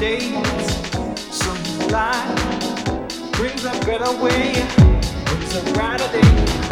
days. light brings a better way, brings a brighter day.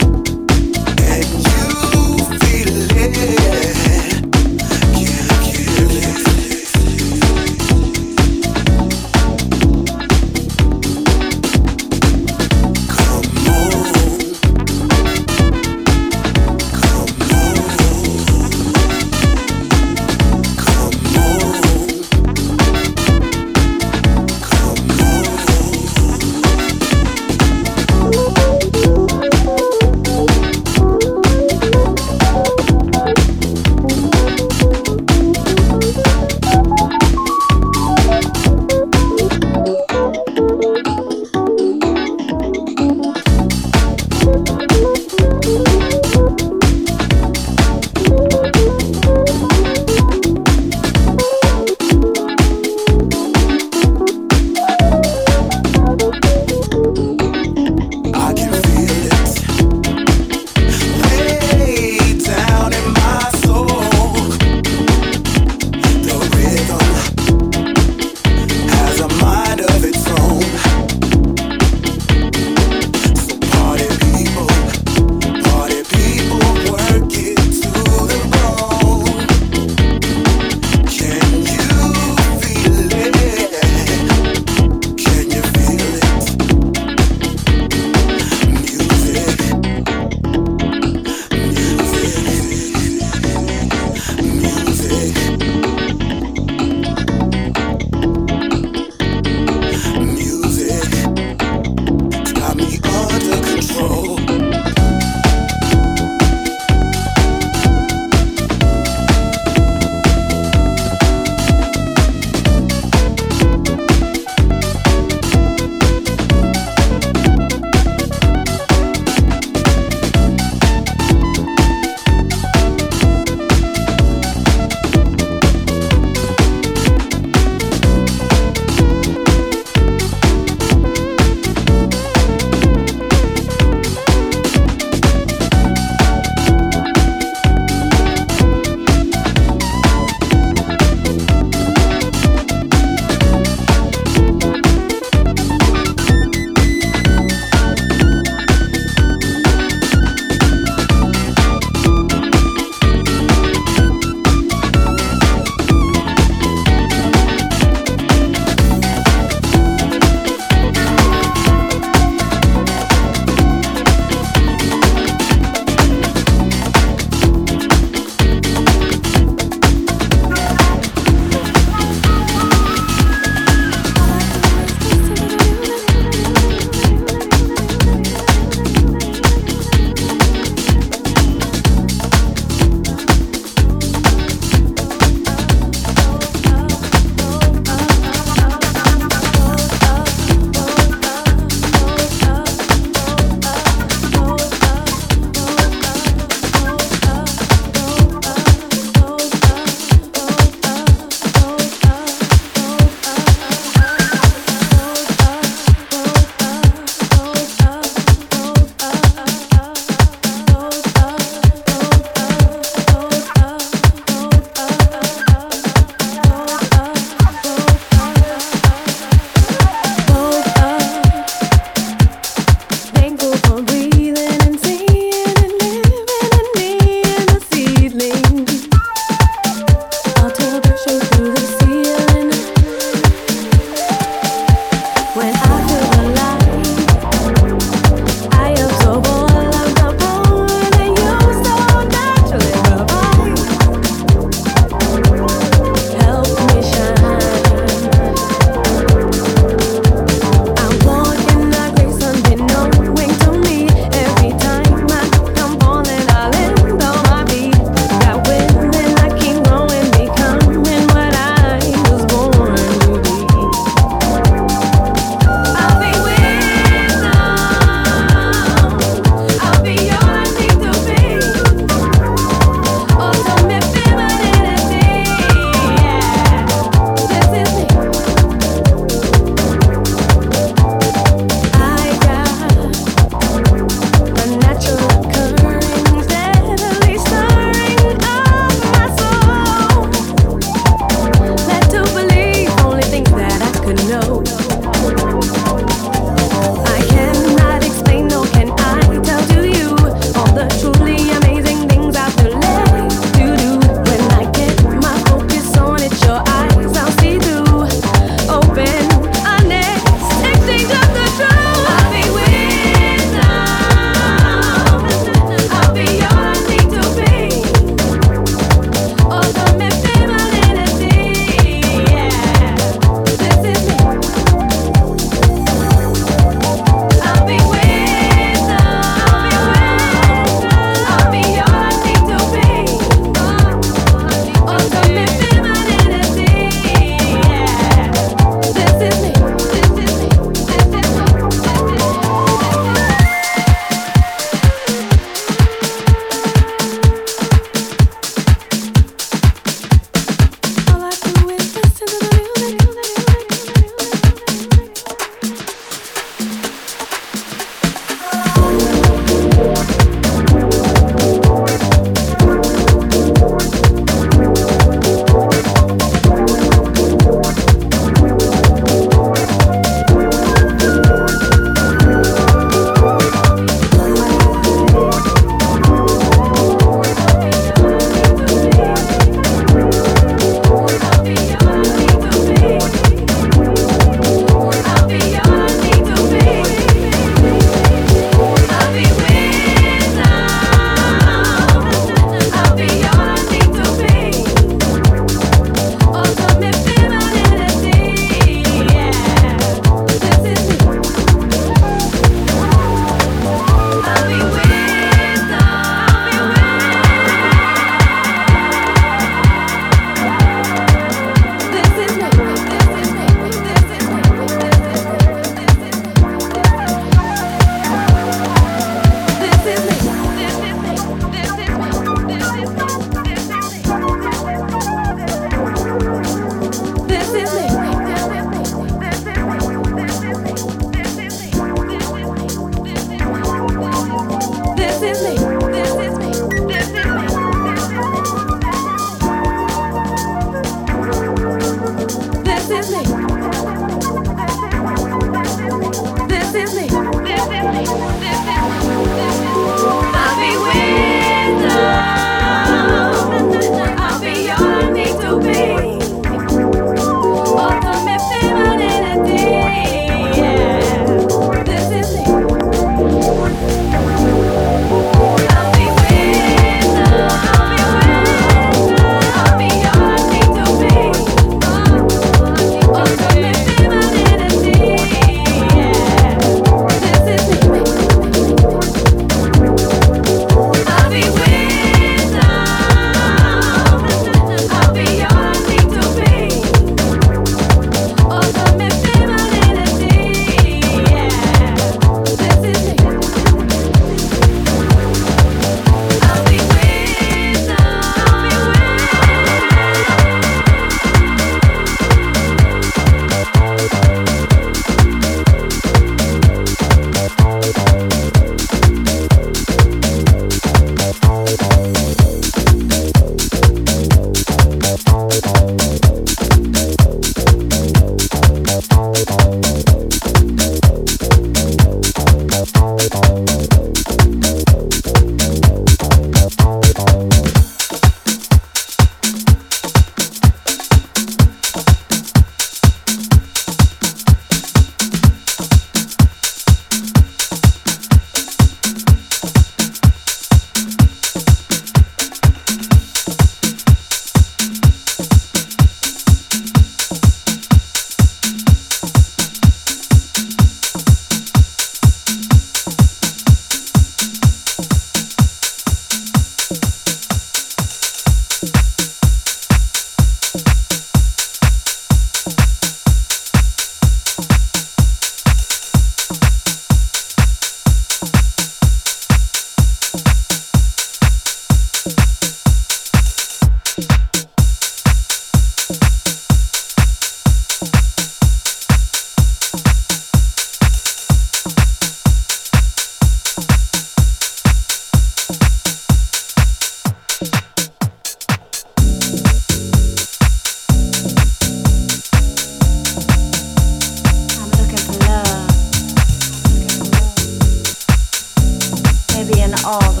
being all